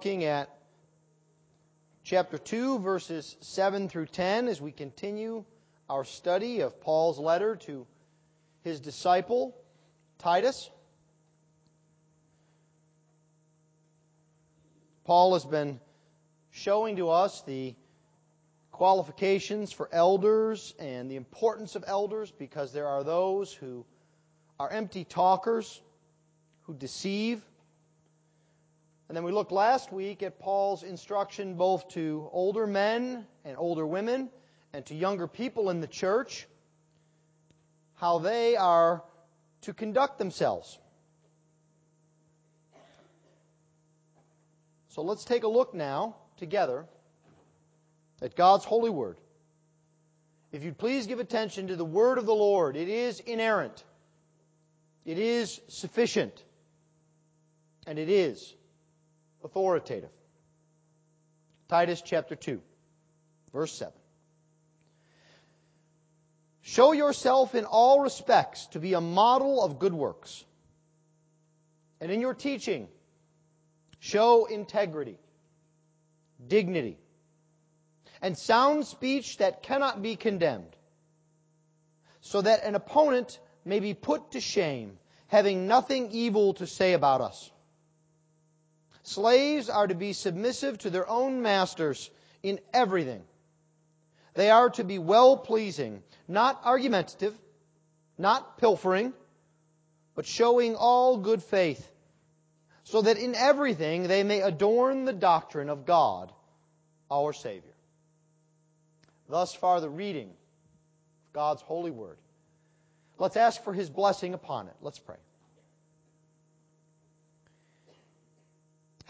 looking at chapter 2, verses 7 through 10, as we continue our study of Paul's letter to his disciple, Titus. Paul has been showing to us the qualifications for elders and the importance of elders because there are those who are empty talkers, who deceive, and then we looked last week at Paul's instruction both to older men and older women and to younger people in the church, how they are to conduct themselves. So let's take a look now together at God's holy word. If you'd please give attention to the word of the Lord, it is inerrant, it is sufficient, and it is authoritative. Titus chapter 2, verse 7. Show yourself in all respects to be a model of good works. And in your teaching, show integrity, dignity, and sound speech that cannot be condemned, so that an opponent may be put to shame, having nothing evil to say about us. Slaves are to be submissive to their own masters in everything. They are to be well pleasing, not argumentative, not pilfering, but showing all good faith, so that in everything they may adorn the doctrine of God, our Savior. Thus far, the reading of God's holy word. Let's ask for his blessing upon it. Let's pray.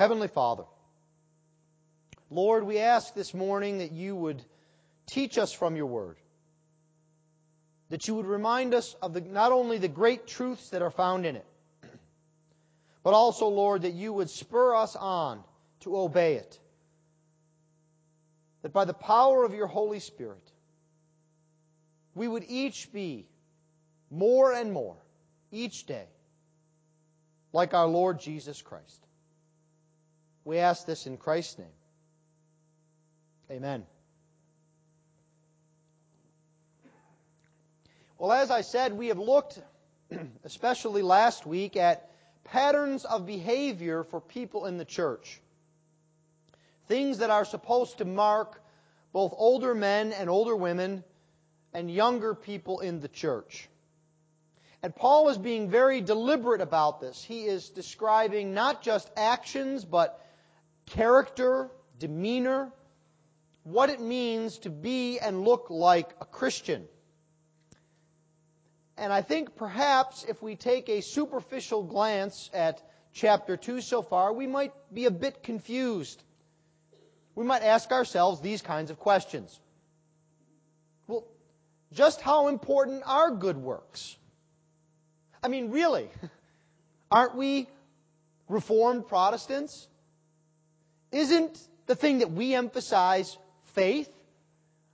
Heavenly Father, Lord, we ask this morning that you would teach us from your word. That you would remind us of the, not only the great truths that are found in it, but also, Lord, that you would spur us on to obey it. That by the power of your Holy Spirit, we would each be more and more, each day, like our Lord Jesus Christ. We ask this in Christ's name. Amen. Well, as I said, we have looked, especially last week, at patterns of behavior for people in the church. Things that are supposed to mark both older men and older women and younger people in the church. And Paul is being very deliberate about this. He is describing not just actions, but character, demeanor, what it means to be and look like a Christian. And I think perhaps if we take a superficial glance at chapter 2 so far, we might be a bit confused. We might ask ourselves these kinds of questions. Well, just how important are good works? I mean, really, aren't we Reformed Protestants? Isn't the thing that we emphasize faith?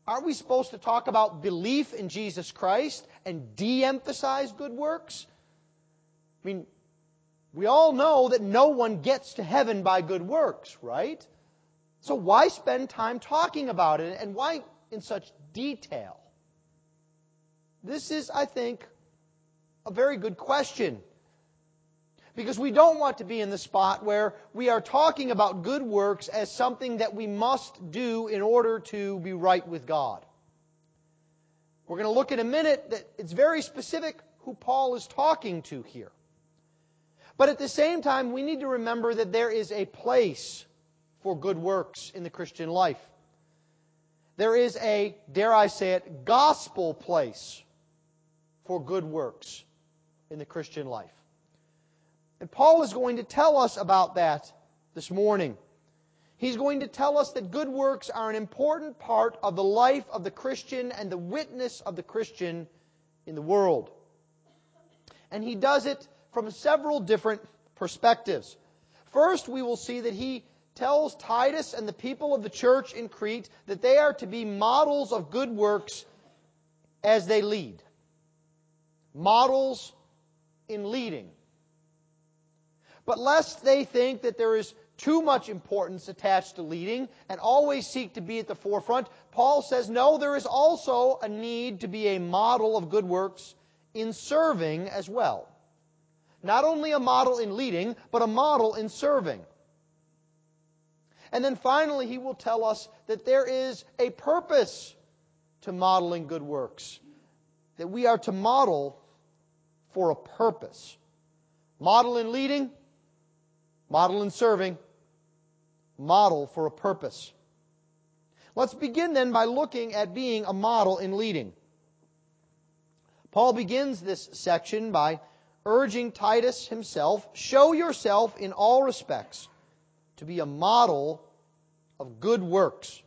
Aren't we supposed to talk about belief in Jesus Christ and de emphasize good works? I mean, we all know that no one gets to heaven by good works, right? So why spend time talking about it and why in such detail? This is, I think, a very good question. Because we don't want to be in the spot where we are talking about good works as something that we must do in order to be right with God. We're going to look in a minute that it's very specific who Paul is talking to here. But at the same time, we need to remember that there is a place for good works in the Christian life. There is a, dare I say it, gospel place for good works in the Christian life. And Paul is going to tell us about that this morning. He's going to tell us that good works are an important part of the life of the Christian and the witness of the Christian in the world. And he does it from several different perspectives. First, we will see that he tells Titus and the people of the church in Crete that they are to be models of good works as they lead. Models in leading. But lest they think that there is too much importance attached to leading and always seek to be at the forefront, Paul says, no, there is also a need to be a model of good works in serving as well. Not only a model in leading, but a model in serving. And then finally, he will tell us that there is a purpose to modeling good works, that we are to model for a purpose. Model in leading, model in serving, model for a purpose. Let's begin then by looking at being a model in leading. Paul begins this section by urging Titus himself, show yourself in all respects to be a model of good works.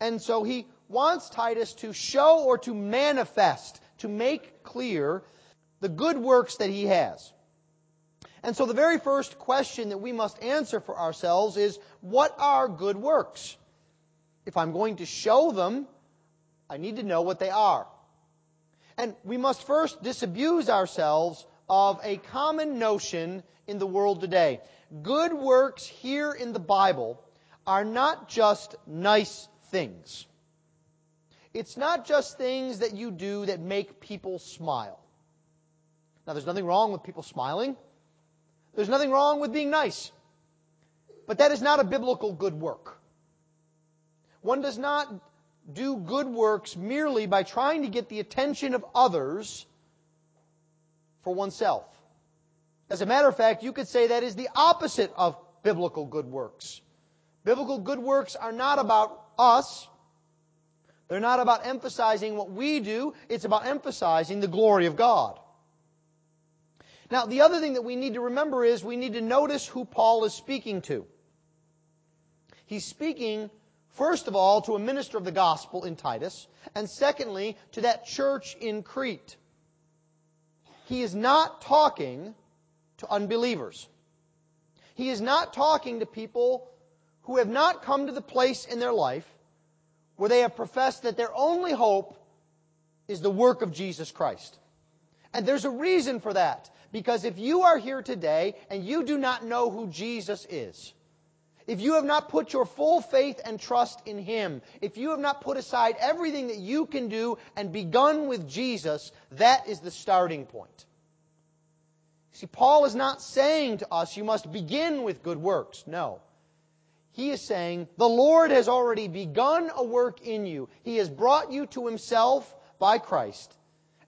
And so he wants Titus to show or to manifest, to make clear the good works that he has. And so the very first question that we must answer for ourselves is what are good works? If I'm going to show them, I need to know what they are. And we must first disabuse ourselves of a common notion in the world today. Good works here in the Bible are not just nice things. It's not just things that you do that make people smile. Now, there's nothing wrong with people smiling. There's nothing wrong with being nice. But that is not a biblical good work. One does not do good works merely by trying to get the attention of others for oneself. As a matter of fact, you could say that is the opposite of biblical good works. Biblical good works are not about us. They're not about emphasizing what we do. It's about emphasizing the glory of God. Now, the other thing that we need to remember is we need to notice who Paul is speaking to. He's speaking, first of all, to a minister of the gospel in Titus, and secondly, to that church in Crete. He is not talking to unbelievers. He is not talking to people who have not come to the place in their life where they have professed that their only hope is the work of Jesus Christ. And there's a reason for that. Because if you are here today and you do not know who Jesus is, if you have not put your full faith and trust in Him, if you have not put aside everything that you can do and begun with Jesus, that is the starting point. See, Paul is not saying to us, you must begin with good works. No. He is saying, the Lord has already begun a work in you. He has brought you to Himself by Christ.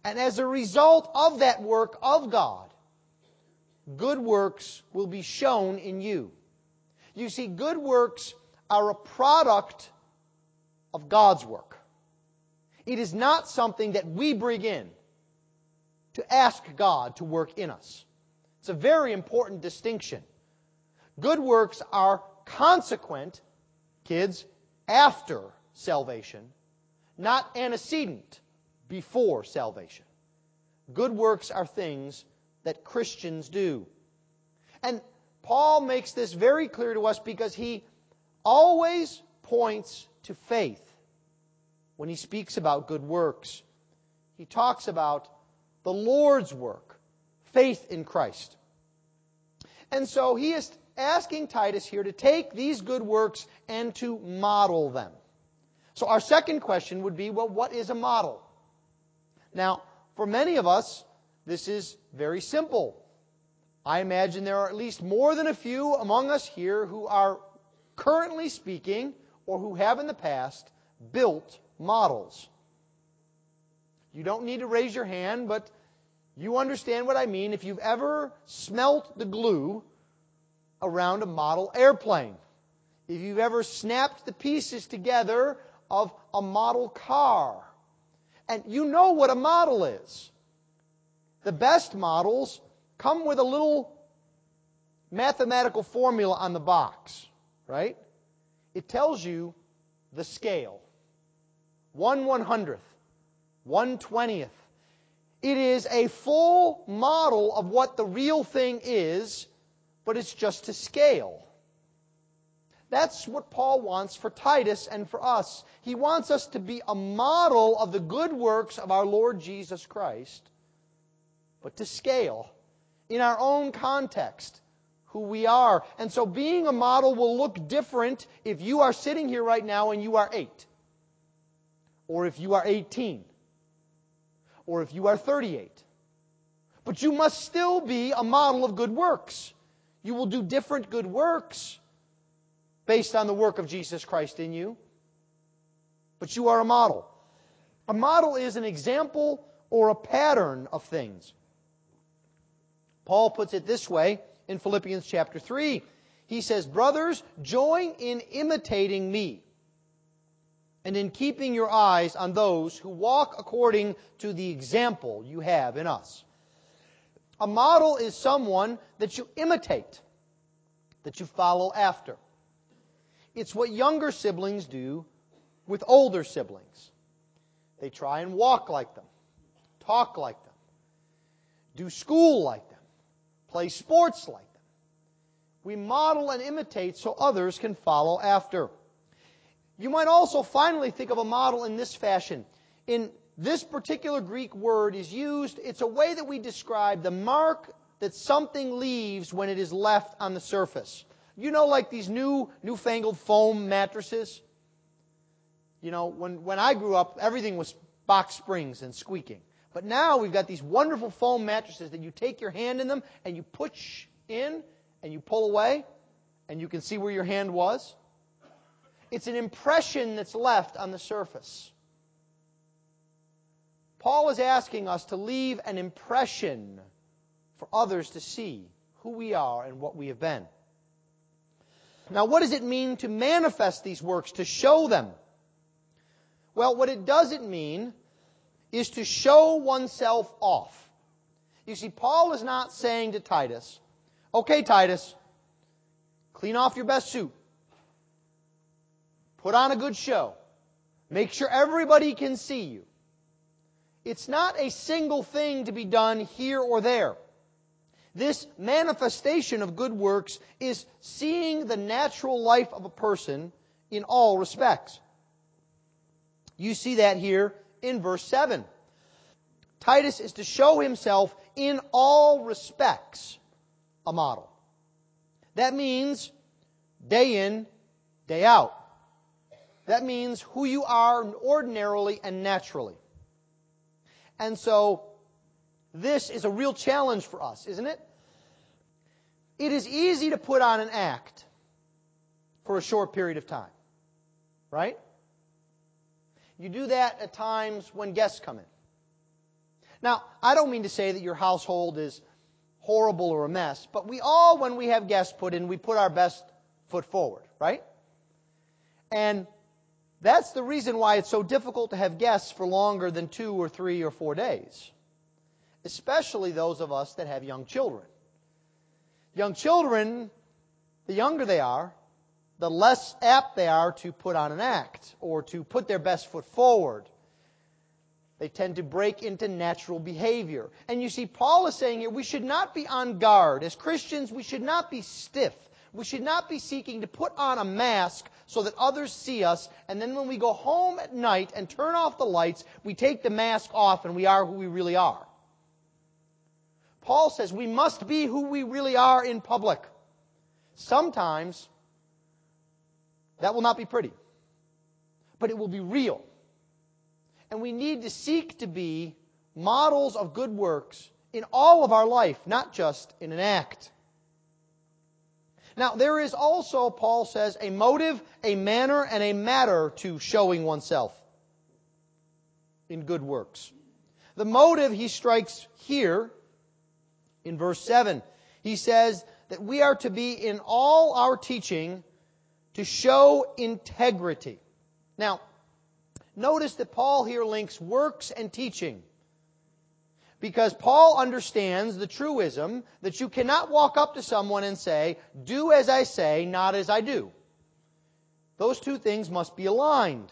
And as a result of that work of God, good works will be shown in you. You see, good works are a product of God's work. It is not something that we bring in to ask God to work in us. It's a very important distinction. Good works are consequent, kids, after salvation, not antecedent before salvation. Good works are things that Christians do. And Paul makes this very clear to us because he always points to faith when he speaks about good works. He talks about the Lord's work, faith in Christ. And so he is asking Titus here to take these good works and to model them. So our second question would be, well, what is a model? Now, for many of us, this is very simple. I imagine there are at least more than a few among us here who are currently speaking or who have in the past built models. You don't need to raise your hand, but you understand what I mean. If you've ever smelt the glue around a model airplane. If you've ever snapped the pieces together of a model car, and you know what a model is. The best models come with a little mathematical formula on the box, right? It tells you the scale. One one hundredth, one twentieth. It is a full model of what the real thing is but it's just to scale. That's what Paul wants for Titus and for us. He wants us to be a model of the good works of our Lord Jesus Christ, but to scale in our own context. who we are. And so being a model will look different if you are sitting here right now and you are 8, or if you are 18, or if you are 38. But you must still be a model of good works. You will do different good works based on the work of Jesus Christ in you. But you are a model. A model is an example or a pattern of things. Paul puts it this way in Philippians chapter 3. He says, Brothers, join in imitating me and in keeping your eyes on those who walk according to the example you have in us. A model is someone that you imitate, that you follow after. It's what younger siblings do with older siblings. They try and walk like them, talk like them, do school like them, play sports like them. We model and imitate so others can follow after. You might also finally think of a model in this fashion. In this particular Greek word is used, it's a way that we describe the mark that something leaves when it is left on the surface. You know, like these new, newfangled foam mattresses? You know, when, when I grew up, everything was box springs and squeaking. But now we've got these wonderful foam mattresses that you take your hand in them and you push in and you pull away and you can see where your hand was. It's an impression that's left on the surface. Paul is asking us to leave an impression for others to see who we are and what we have been. Now, what does it mean to manifest these works, to show them? Well, what it doesn't mean is to show oneself off. You see, Paul is not saying to Titus, okay, Titus, clean off your best suit, put on a good show, make sure everybody can see you. It's not a single thing to be done here or there. This manifestation of good works is seeing the natural life of a person in all respects. You see that here in verse 7. Titus is to show himself in all respects a model. That means day in, day out. That means who you are ordinarily and naturally. And so, this is a real challenge for us, isn't it? It is easy to put on an act for a short period of time, right? You do that at times when guests come in. Now, I don't mean to say that your household is horrible or a mess, but we all, when we have guests put in, we put our best foot forward, right? And that's the reason why it's so difficult to have guests for longer than two or three or four days, especially those of us that have young children. Young children, the younger they are, the less apt they are to put on an act or to put their best foot forward. They tend to break into natural behavior. And you see, Paul is saying here, we should not be on guard. As Christians, we should not be stiff. We should not be seeking to put on a mask so that others see us, and then when we go home at night and turn off the lights, we take the mask off and we are who we really are. Paul says we must be who we really are in public. Sometimes that will not be pretty, but it will be real. And we need to seek to be models of good works in all of our life, not just in an act. Now, there is also, Paul says, a motive, a manner, and a matter to showing oneself in good works. The motive he strikes here in verse 7. He says that we are to be in all our teaching to show integrity. Now, notice that Paul here links works and teaching. Because Paul understands the truism that you cannot walk up to someone and say, do as I say, not as I do. Those two things must be aligned.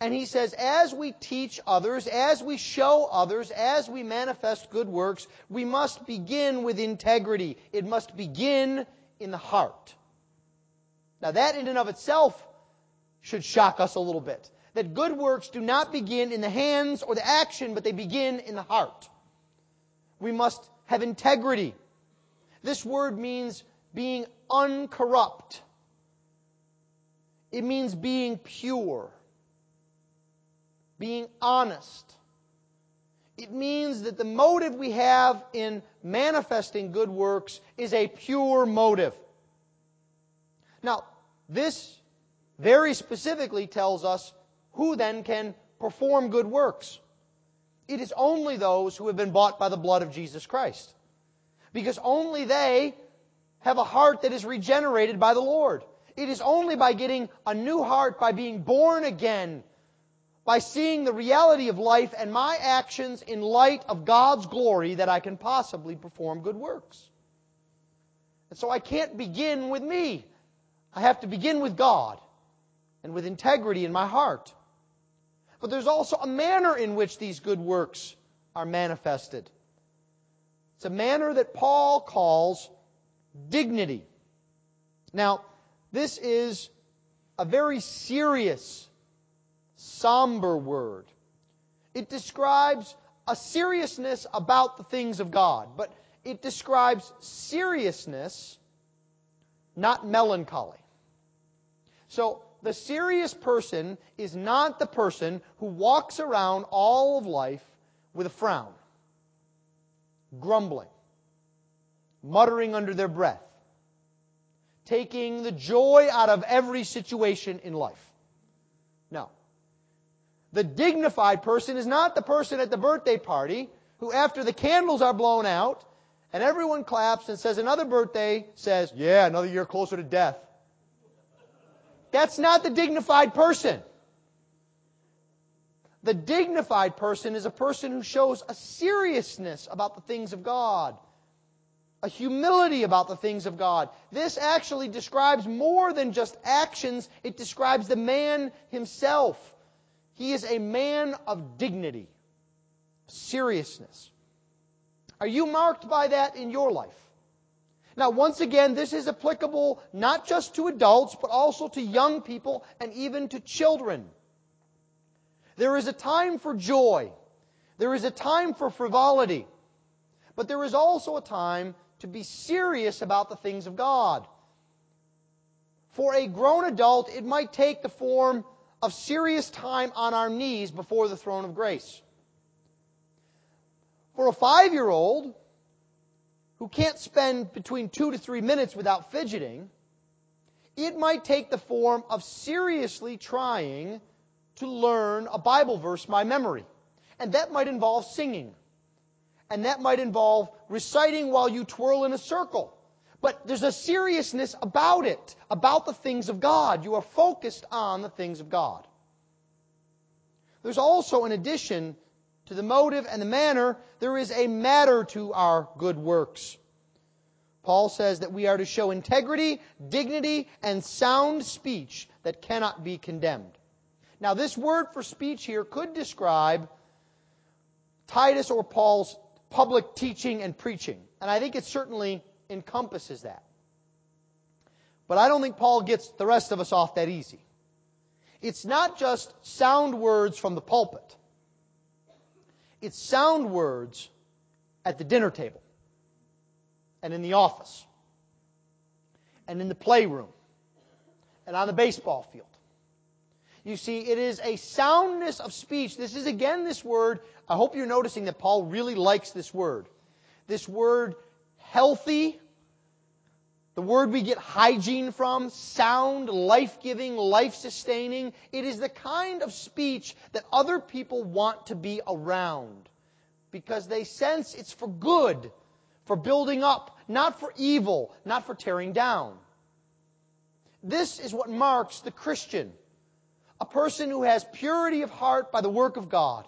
And he says, as we teach others, as we show others, as we manifest good works, we must begin with integrity. It must begin in the heart. Now that in and of itself should shock us a little bit. That good works do not begin in the hands or the action, but they begin in the heart. We must have integrity. This word means being uncorrupt. It means being pure, being honest. It means that the motive we have in manifesting good works is a pure motive. Now, this very specifically tells us who then can perform good works. It is only those who have been bought by the blood of Jesus Christ. Because only they have a heart that is regenerated by the Lord. It is only by getting a new heart, by being born again, by seeing the reality of life and my actions in light of God's glory that I can possibly perform good works. And so I can't begin with me. I have to begin with God and with integrity in my heart. But there's also a manner in which these good works are manifested. It's a manner that Paul calls dignity. Now, this is a very serious, somber word. It describes a seriousness about the things of God, but it describes seriousness, not melancholy. So, the serious person is not the person who walks around all of life with a frown, grumbling, muttering under their breath, taking the joy out of every situation in life. No. The dignified person is not the person at the birthday party who, after the candles are blown out and everyone claps and says another birthday, says, Yeah, another year closer to death. That's not the dignified person. The dignified person is a person who shows a seriousness about the things of God, a humility about the things of God. This actually describes more than just actions, it describes the man himself. He is a man of dignity, seriousness. Are you marked by that in your life? Now, once again, this is applicable not just to adults, but also to young people and even to children. There is a time for joy. There is a time for frivolity. But there is also a time to be serious about the things of God. For a grown adult, it might take the form of serious time on our knees before the throne of grace. For a five year old, who can't spend between two to three minutes without fidgeting, it might take the form of seriously trying to learn a Bible verse by memory. And that might involve singing. And that might involve reciting while you twirl in a circle. But there's a seriousness about it, about the things of God. You are focused on the things of God. There's also, in addition to the motive and the manner, there is a matter to our good works. Paul says that we are to show integrity, dignity, and sound speech that cannot be condemned. Now, this word for speech here could describe Titus or Paul's public teaching and preaching, and I think it certainly encompasses that. But I don't think Paul gets the rest of us off that easy. It's not just sound words from the pulpit. It's sound words at the dinner table and in the office and in the playroom and on the baseball field. You see, it is a soundness of speech. This is again this word. I hope you're noticing that Paul really likes this word. This word healthy, the word we get hygiene from, sound, life giving, life sustaining. It is the kind of speech that other people want to be around because they sense it's for good, for building up, not for evil, not for tearing down. This is what marks the Christian a person who has purity of heart by the work of God,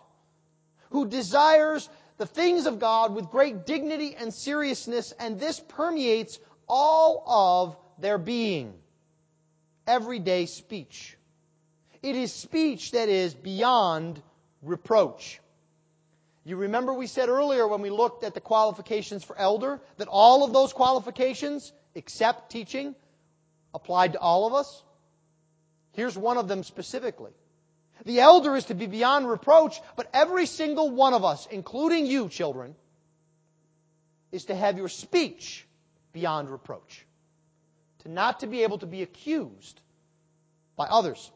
who desires the things of God with great dignity and seriousness, and this permeates all of their being. Everyday speech. It is speech that is beyond reproach. You remember we said earlier when we looked at the qualifications for elder that all of those qualifications, except teaching, applied to all of us? Here's one of them specifically. The elder is to be beyond reproach, but every single one of us, including you, children, is to have your speech beyond reproach. to not to be able to be accused by others.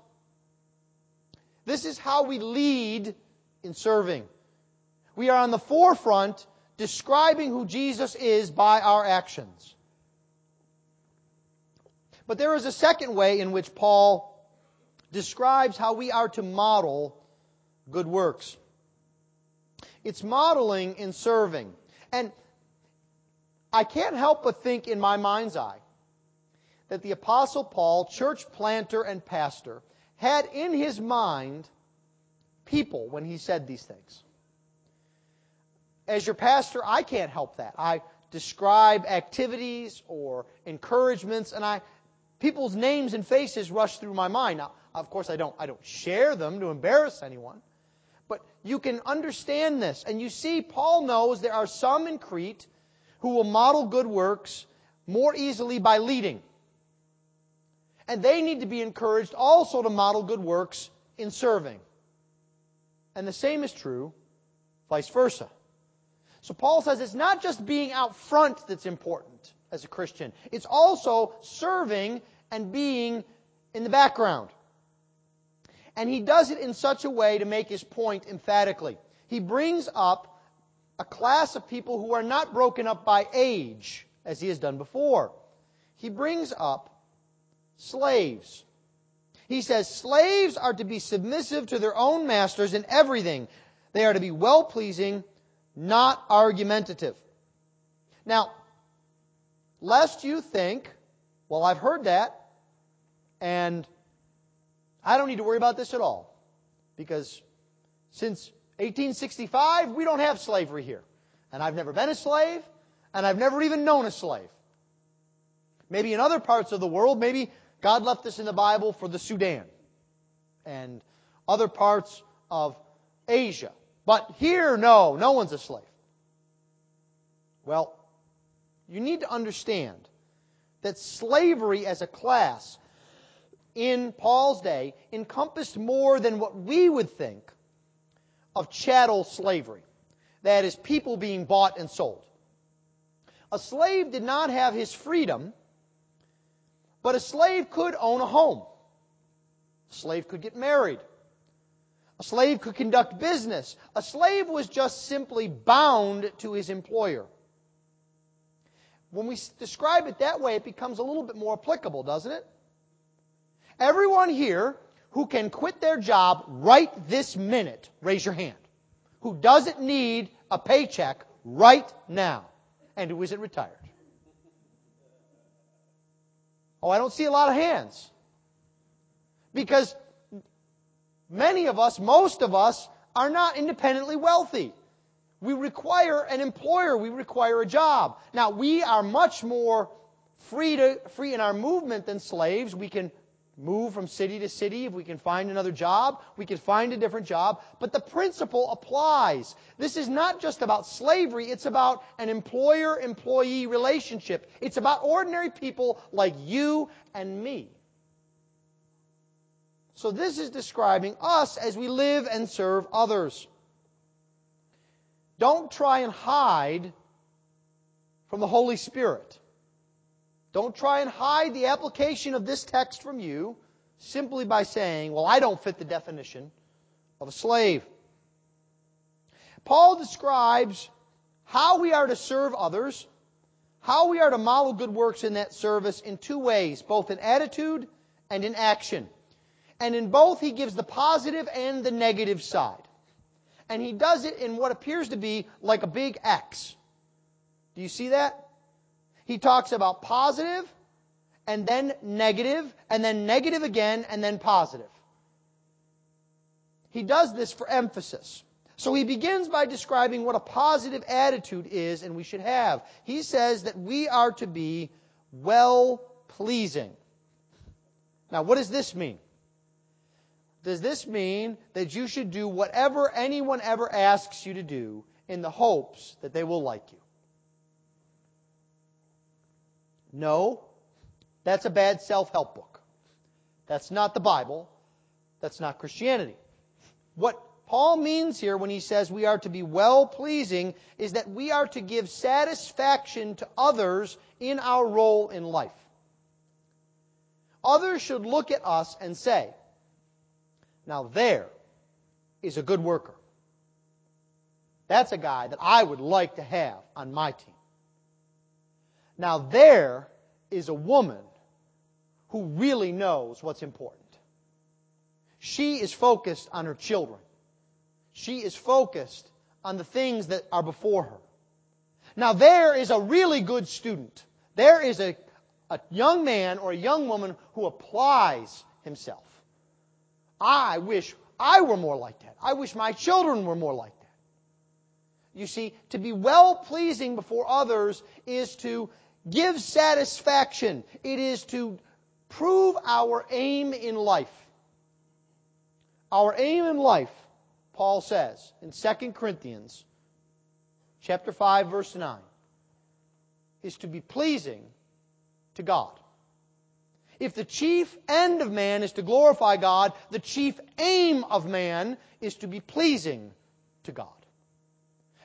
This is how we lead in serving. We are on the forefront describing who Jesus is by our actions. But there is a second way in which Paul describes how we are to model good works. It's modeling in serving. And I can't help but think in my mind's eye that the Apostle Paul, church planter and pastor, had in his mind people when he said these things. As your pastor, I can't help that. I describe activities or encouragements, and I people's names and faces rush through my mind. Now, of course, I don't I don't share them to embarrass anyone, but you can understand this, and you see, Paul knows there are some in Crete who will model good works more easily by leading. And they need to be encouraged also to model good works in serving. And the same is true vice versa. So Paul says it's not just being out front that's important as a Christian. It's also serving and being in the background. And he does it in such a way to make his point emphatically. He brings up a class of people who are not broken up by age, as he has done before. He brings up slaves. He says slaves are to be submissive to their own masters in everything. They are to be well pleasing, not argumentative. Now, lest you think, well, I've heard that, and I don't need to worry about this at all. Because since 1865, we don't have slavery here. And I've never been a slave, and I've never even known a slave. Maybe in other parts of the world, maybe God left this in the Bible for the Sudan and other parts of Asia. But here, no, no one's a slave. Well, you need to understand that slavery as a class in Paul's day encompassed more than what we would think of chattel slavery. That is, people being bought and sold. A slave did not have his freedom, but a slave could own a home. A slave could get married. A slave could conduct business. A slave was just simply bound to his employer. When we describe it that way, it becomes a little bit more applicable, doesn't it? Everyone here who can quit their job right this minute, raise your hand. Who doesn't need a paycheck right now and who isn't retired? Oh, I don't see a lot of hands. Because many of us, most of us, are not independently wealthy. We require an employer, we require a job. Now, we are much more free to free in our movement than slaves. We can move from city to city. If we can find another job, we can find a different job. But the principle applies. This is not just about slavery, it's about an employer employee relationship. It's about ordinary people like you and me. So this is describing us as we live and serve others. Don't try and hide from the Holy Spirit. Don't try and hide the application of this text from you simply by saying, well, I don't fit the definition of a slave. Paul describes how we are to serve others, how we are to model good works in that service in two ways, both in attitude and in action. And in both, he gives the positive and the negative side. And he does it in what appears to be like a big X. Do you see that? He talks about positive and then negative and then negative again and then positive. He does this for emphasis. So he begins by describing what a positive attitude is and we should have. He says that we are to be well pleasing. Now, what does this mean? Does this mean that you should do whatever anyone ever asks you to do in the hopes that they will like you? No, that's a bad self help book. That's not the Bible. That's not Christianity. What Paul means here when he says we are to be well pleasing is that we are to give satisfaction to others in our role in life. Others should look at us and say, now there is a good worker. That's a guy that I would like to have on my team. Now there is a woman who really knows what's important. She is focused on her children. She is focused on the things that are before her. Now there is a really good student. There is a, a young man or a young woman who applies himself. I wish I were more like that. I wish my children were more like that. You see, to be well pleasing before others is to give satisfaction. It is to prove our aim in life. Our aim in life, Paul says in 2 Corinthians chapter 5 verse 9, is to be pleasing to God. If the chief end of man is to glorify God, the chief aim of man is to be pleasing to God.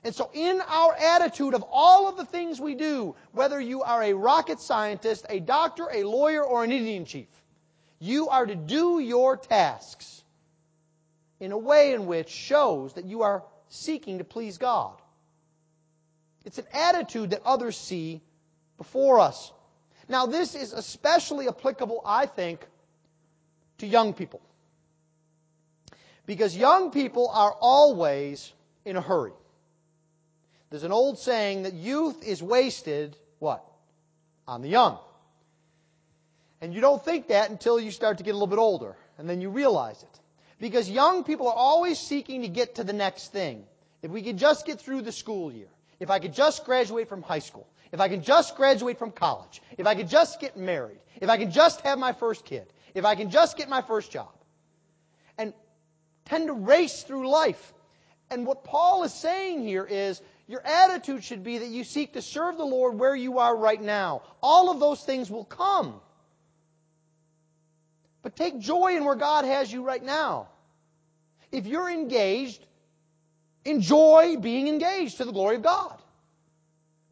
And so, in our attitude of all of the things we do, whether you are a rocket scientist, a doctor, a lawyer, or an Indian chief, you are to do your tasks in a way in which shows that you are seeking to please God. It's an attitude that others see before us. Now, this is especially applicable, I think, to young people. Because young people are always in a hurry. There's an old saying that youth is wasted, what? On the young. And you don't think that until you start to get a little bit older, and then you realize it. Because young people are always seeking to get to the next thing. If we could just get through the school year, if I could just graduate from high school, if I could just graduate from college, if I could just get married, if I could just have my first kid, if I can just get my first job, and tend to race through life. And what Paul is saying here is your attitude should be that you seek to serve the Lord where you are right now. All of those things will come. But take joy in where God has you right now. If you're engaged, enjoy being engaged to the glory of God.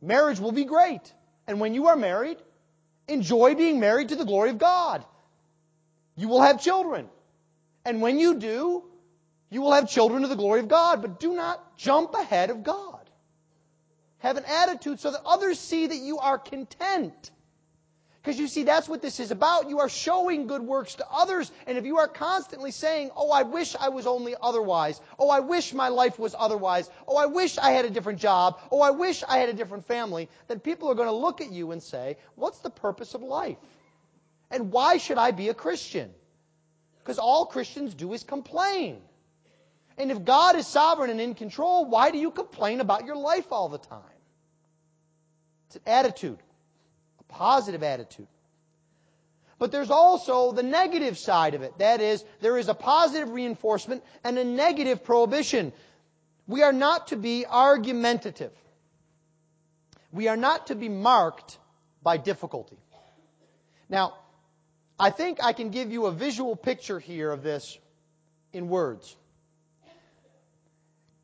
Marriage will be great. And when you are married, enjoy being married to the glory of God. You will have children. And when you do, you will have children to the glory of God. But do not jump ahead of God. Have an attitude so that others see that you are content. Because you see, that's what this is about. You are showing good works to others. And if you are constantly saying, Oh, I wish I was only otherwise. Oh, I wish my life was otherwise. Oh, I wish I had a different job. Oh, I wish I had a different family. Then people are going to look at you and say, What's the purpose of life? And why should I be a Christian? Because all Christians do is complain. And if God is sovereign and in control, why do you complain about your life all the time? It's an attitude, a positive attitude. But there's also the negative side of it. That is, there is a positive reinforcement and a negative prohibition. We are not to be argumentative. We are not to be marked by difficulty. Now, I think I can give you a visual picture here of this in words.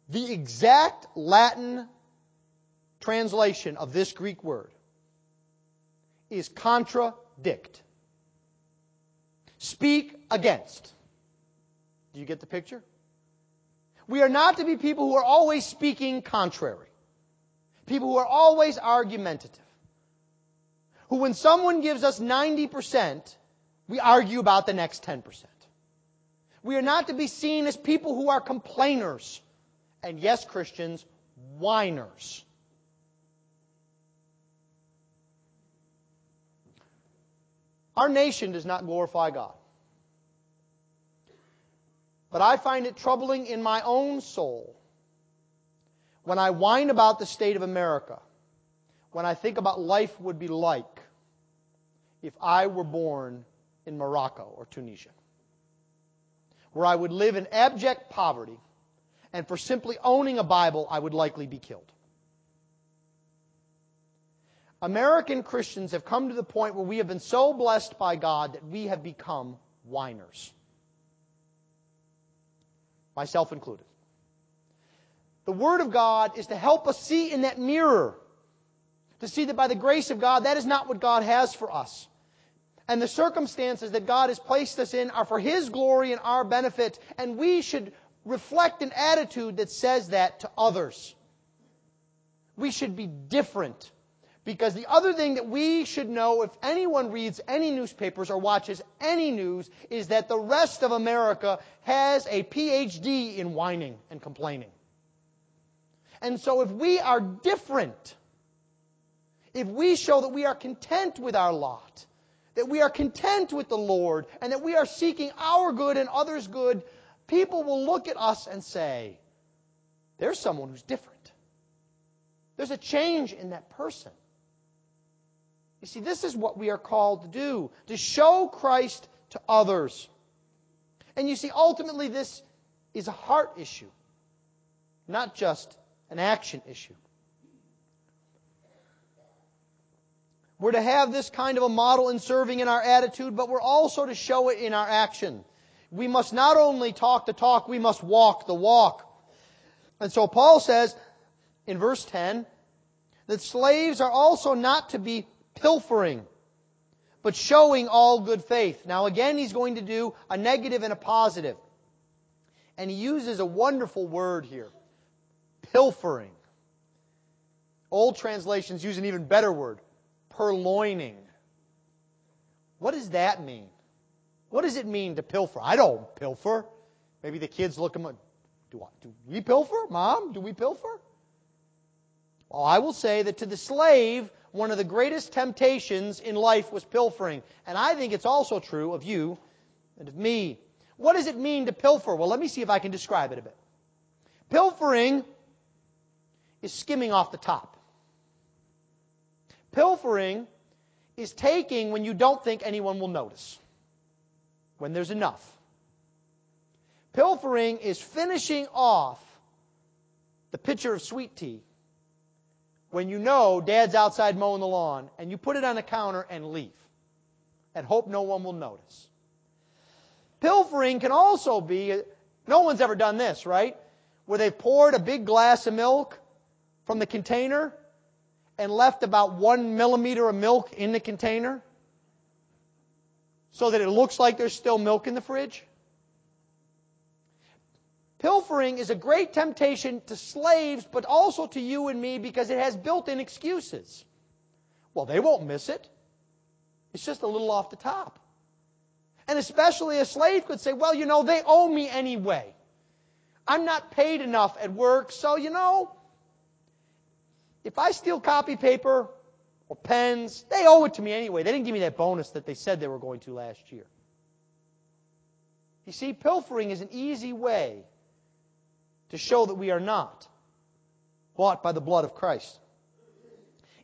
The exact Latin translation of this Greek word is contradict. Speak against. Do you get the picture? We are not to be people who are always speaking contrary. People who are always argumentative. Who, when someone gives us 90%, we argue about the next 10%. We are not to be seen as people who are complainers. And yes, Christians, whiners. Our nation does not glorify God. But I find it troubling in my own soul when I whine about the state of America, when I think about life would be like if I were born in Morocco or Tunisia, where I would live in abject poverty, and for simply owning a Bible, I would likely be killed. American Christians have come to the point where we have been so blessed by God that we have become whiners. Myself included. The Word of God is to help us see in that mirror, to see that by the grace of God, that is not what God has for us. And the circumstances that God has placed us in are for His glory and our benefit, and we should reflect an attitude that says that to others. We should be different. Because the other thing that we should know if anyone reads any newspapers or watches any news is that the rest of America has a PhD in whining and complaining. And so if we are different, if we show that we are content with our lot, that we are content with the Lord, and that we are seeking our good and others' good, people will look at us and say, there's someone who's different. There's a change in that person. You see, this is what we are called to do to show Christ to others. And you see, ultimately, this is a heart issue, not just an action issue. We're to have this kind of a model in serving in our attitude, but we're also to show it in our action. We must not only talk the talk, we must walk the walk. And so Paul says in verse 10 that slaves are also not to be pilfering, but showing all good faith. Now again, he's going to do a negative and a positive. And he uses a wonderful word here. Pilfering. Old translations use an even better word purloining. What does that mean? What does it mean to pilfer? I don't pilfer. Maybe the kids look at me, do, I, do we pilfer? Mom, do we pilfer? Well, I will say that to the slave, one of the greatest temptations in life was pilfering. And I think it's also true of you and of me. What does it mean to pilfer? Well, let me see if I can describe it a bit. Pilfering is skimming off the top. Pilfering is taking when you don't think anyone will notice, when there's enough. Pilfering is finishing off the pitcher of sweet tea when you know dad's outside mowing the lawn and you put it on the counter and leave and hope no one will notice. Pilfering can also be, no one's ever done this, right? Where they've poured a big glass of milk from the container and left about one millimeter of milk in the container so that it looks like there's still milk in the fridge? Pilfering is a great temptation to slaves, but also to you and me because it has built in excuses. Well, they won't miss it. It's just a little off the top. And especially a slave could say, well, you know, they owe me anyway. I'm not paid enough at work, so, you know, if I steal copy paper or pens, they owe it to me anyway. They didn't give me that bonus that they said they were going to last year. You see, pilfering is an easy way to show that we are not bought by the blood of Christ.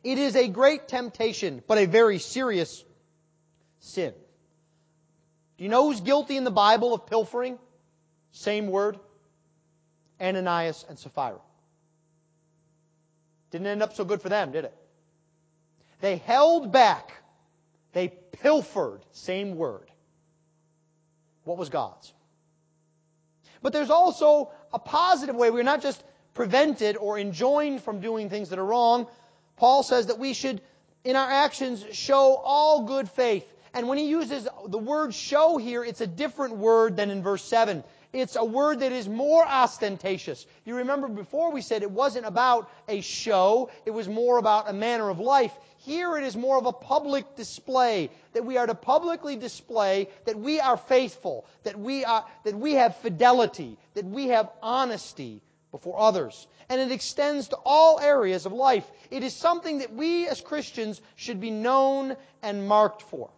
It is a great temptation, but a very serious sin. Do you know who's guilty in the Bible of pilfering? Same word. Ananias and Sapphira. Didn't end up so good for them, did it? They held back. They pilfered. Same word. What was God's? But there's also a positive way. We're not just prevented or enjoined from doing things that are wrong. Paul says that we should, in our actions, show all good faith. And when he uses the word show here, it's a different word than in verse 7. It's a word that is more ostentatious. You remember before we said it wasn't about a show, it was more about a manner of life. Here it is more of a public display, that we are to publicly display that we are faithful, that we, are, that we have fidelity, that we have honesty before others. And it extends to all areas of life. It is something that we as Christians should be known and marked for.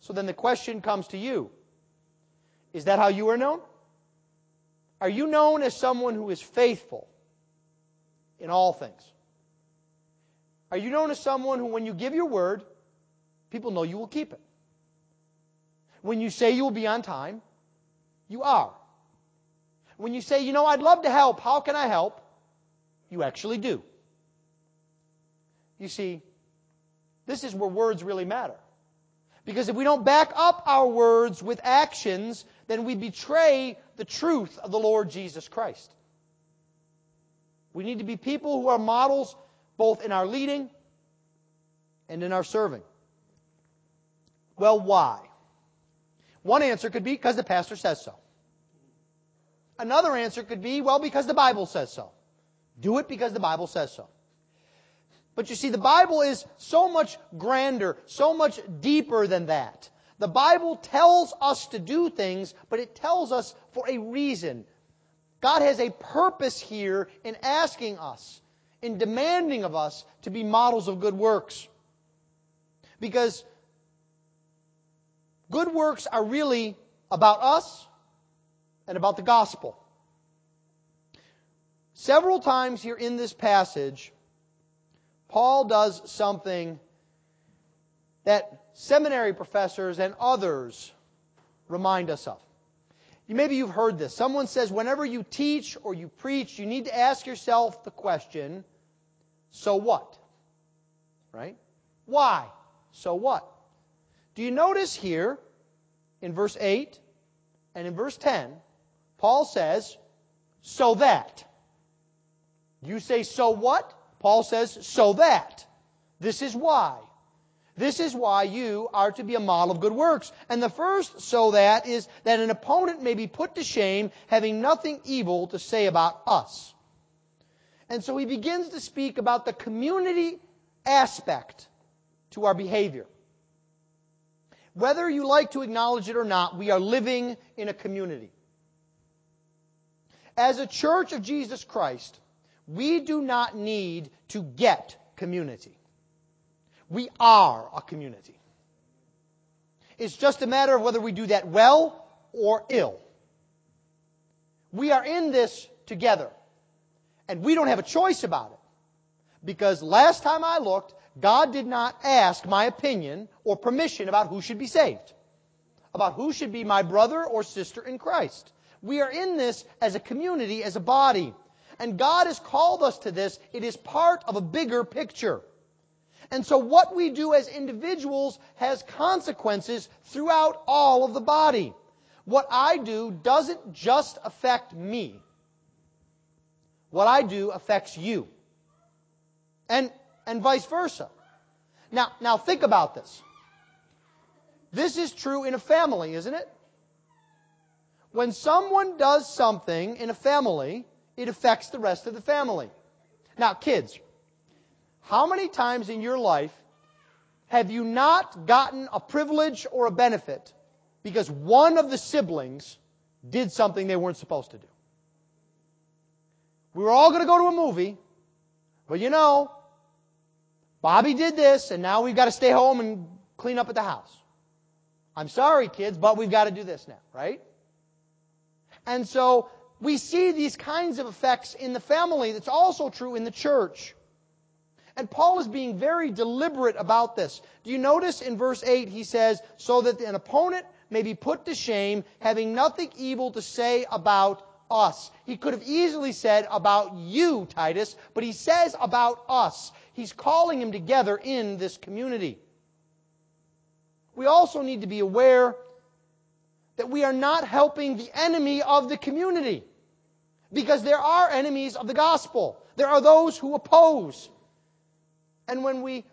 So then the question comes to you Is that how you are known? Are you known as someone who is faithful in all things? Are you known as someone who, when you give your word, people know you will keep it? When you say you will be on time, you are. When you say, you know, I'd love to help, how can I help? You actually do. You see, this is where words really matter. Because if we don't back up our words with actions, then we betray the truth of the Lord Jesus Christ. We need to be people who are models both in our leading and in our serving. Well, why? One answer could be because the pastor says so. Another answer could be, well, because the Bible says so. Do it because the Bible says so. But you see, the Bible is so much grander, so much deeper than that. The Bible tells us to do things, but it tells us for a reason. God has a purpose here in asking us, in demanding of us to be models of good works. Because good works are really about us and about the gospel. Several times here in this passage, Paul does something that seminary professors and others remind us of. Maybe you've heard this. Someone says whenever you teach or you preach, you need to ask yourself the question, so what? Right? Why? So what? Do you notice here in verse 8 and in verse 10, Paul says, so that. You say, so what? Paul says, so that. This is why. This is why you are to be a model of good works. And the first so that is that an opponent may be put to shame, having nothing evil to say about us. And so he begins to speak about the community aspect to our behavior. Whether you like to acknowledge it or not, we are living in a community. As a church of Jesus Christ, we do not need to get community. We are a community. It's just a matter of whether we do that well or ill. We are in this together. And we don't have a choice about it. Because last time I looked, God did not ask my opinion or permission about who should be saved. About who should be my brother or sister in Christ. We are in this as a community, as a body. And God has called us to this. It is part of a bigger picture. And so what we do as individuals has consequences throughout all of the body. What I do doesn't just affect me. What I do affects you. And, and vice versa. Now, now think about this. This is true in a family, isn't it? When someone does something in a family, it affects the rest of the family. Now, kids, how many times in your life have you not gotten a privilege or a benefit because one of the siblings did something they weren't supposed to do? We were all going to go to a movie, but you know, Bobby did this, and now we've got to stay home and clean up at the house. I'm sorry, kids, but we've got to do this now, right? And so we see these kinds of effects in the family. That's also true in the church. And Paul is being very deliberate about this. Do you notice in verse 8 he says, so that an opponent may be put to shame, having nothing evil to say about us. He could have easily said about you, Titus, but he says about us. He's calling him together in this community. We also need to be aware that we are not helping the enemy of the community. Because there are enemies of the gospel. There are those who oppose. And when we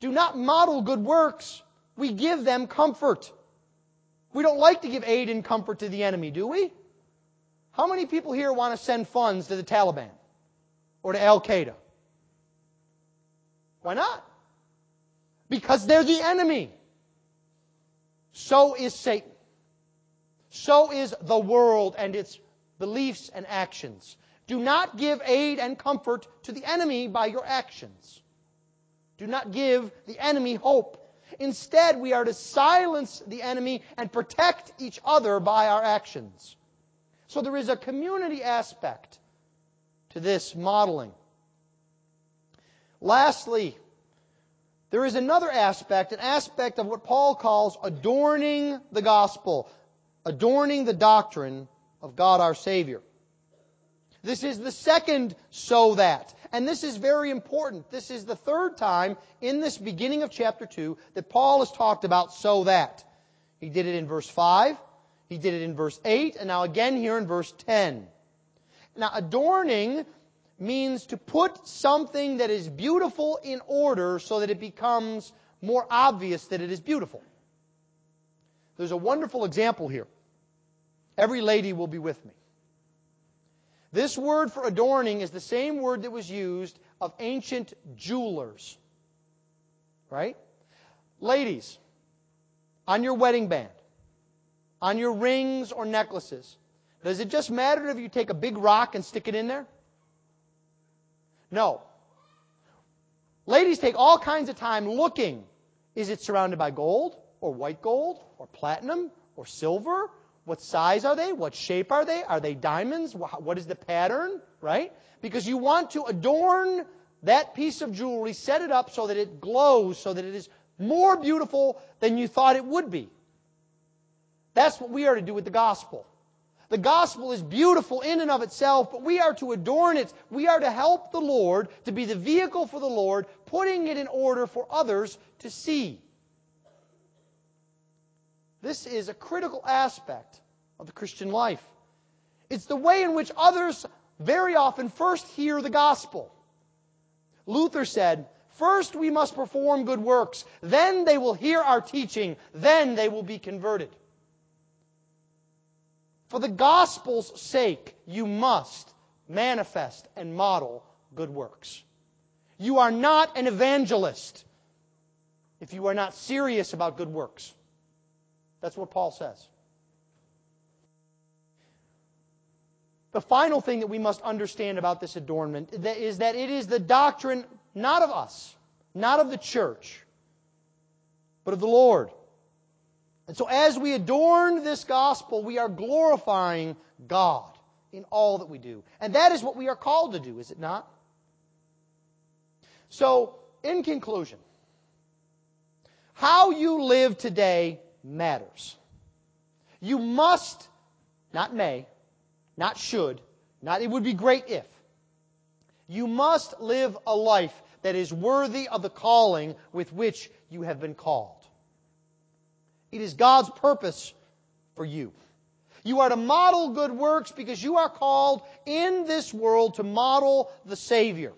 do not model good works, we give them comfort. We don't like to give aid and comfort to the enemy, do we? How many people here want to send funds to the Taliban or to Al Qaeda? Why not? Because they're the enemy. So is Satan. So is the world and its beliefs, and actions. Do not give aid and comfort to the enemy by your actions. Do not give the enemy hope. Instead, we are to silence the enemy and protect each other by our actions. So there is a community aspect to this modeling. Lastly, there is another aspect, an aspect of what Paul calls adorning the gospel, adorning the doctrine of God our Savior. This is the second so that. And this is very important. This is the third time in this beginning of chapter 2 that Paul has talked about so that. He did it in verse 5, he did it in verse 8, and now again here in verse 10. Now, adorning means to put something that is beautiful in order so that it becomes more obvious that it is beautiful. There's a wonderful example here. Every lady will be with me. This word for adorning is the same word that was used of ancient jewelers. Right? Ladies, on your wedding band, on your rings or necklaces, does it just matter if you take a big rock and stick it in there? No. Ladies take all kinds of time looking. Is it surrounded by gold or white gold or platinum or silver? What size are they? What shape are they? Are they diamonds? What is the pattern? Right? Because you want to adorn that piece of jewelry, set it up so that it glows, so that it is more beautiful than you thought it would be. That's what we are to do with the gospel. The gospel is beautiful in and of itself, but we are to adorn it. We are to help the Lord, to be the vehicle for the Lord, putting it in order for others to see. This is a critical aspect of the Christian life. It's the way in which others very often first hear the gospel. Luther said, First we must perform good works, then they will hear our teaching, then they will be converted. For the gospel's sake, you must manifest and model good works. You are not an evangelist if you are not serious about good works. That's what Paul says. The final thing that we must understand about this adornment is that it is the doctrine not of us, not of the church, but of the Lord. And so as we adorn this gospel, we are glorifying God in all that we do. And that is what we are called to do, is it not? So, in conclusion, how you live today matters. You must, not may, not should, not it would be great if. You must live a life that is worthy of the calling with which you have been called. It is God's purpose for you. You are to model good works because you are called in this world to model the Savior.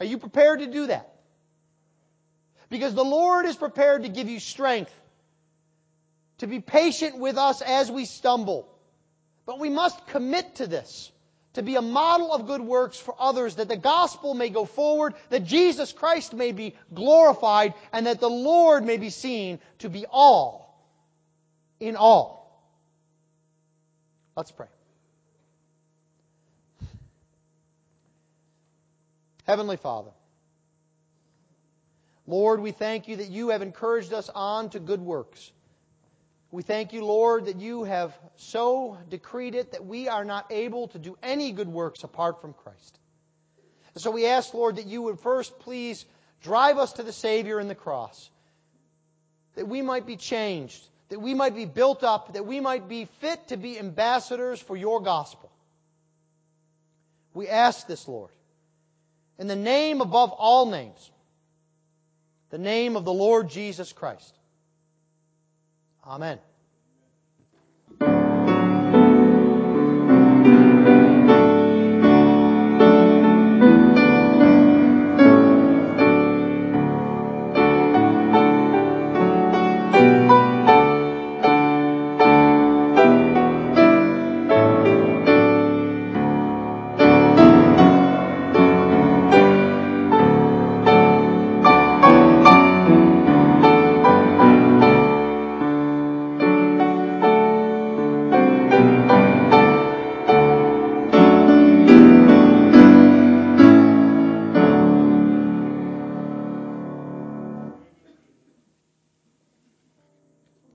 Are you prepared to do that? Because the Lord is prepared to give you strength, to be patient with us as we stumble. But we must commit to this to be a model of good works for others, that the gospel may go forward, that Jesus Christ may be glorified, and that the Lord may be seen to be all in all. Let's pray. Heavenly Father, Lord, we thank you that you have encouraged us on to good works. We thank you, Lord, that you have so decreed it that we are not able to do any good works apart from Christ. And so we ask, Lord, that you would first please drive us to the Savior in the cross, that we might be changed, that we might be built up, that we might be fit to be ambassadors for your gospel. We ask this, Lord, in the name above all names, the name of the Lord Jesus Christ. Amen.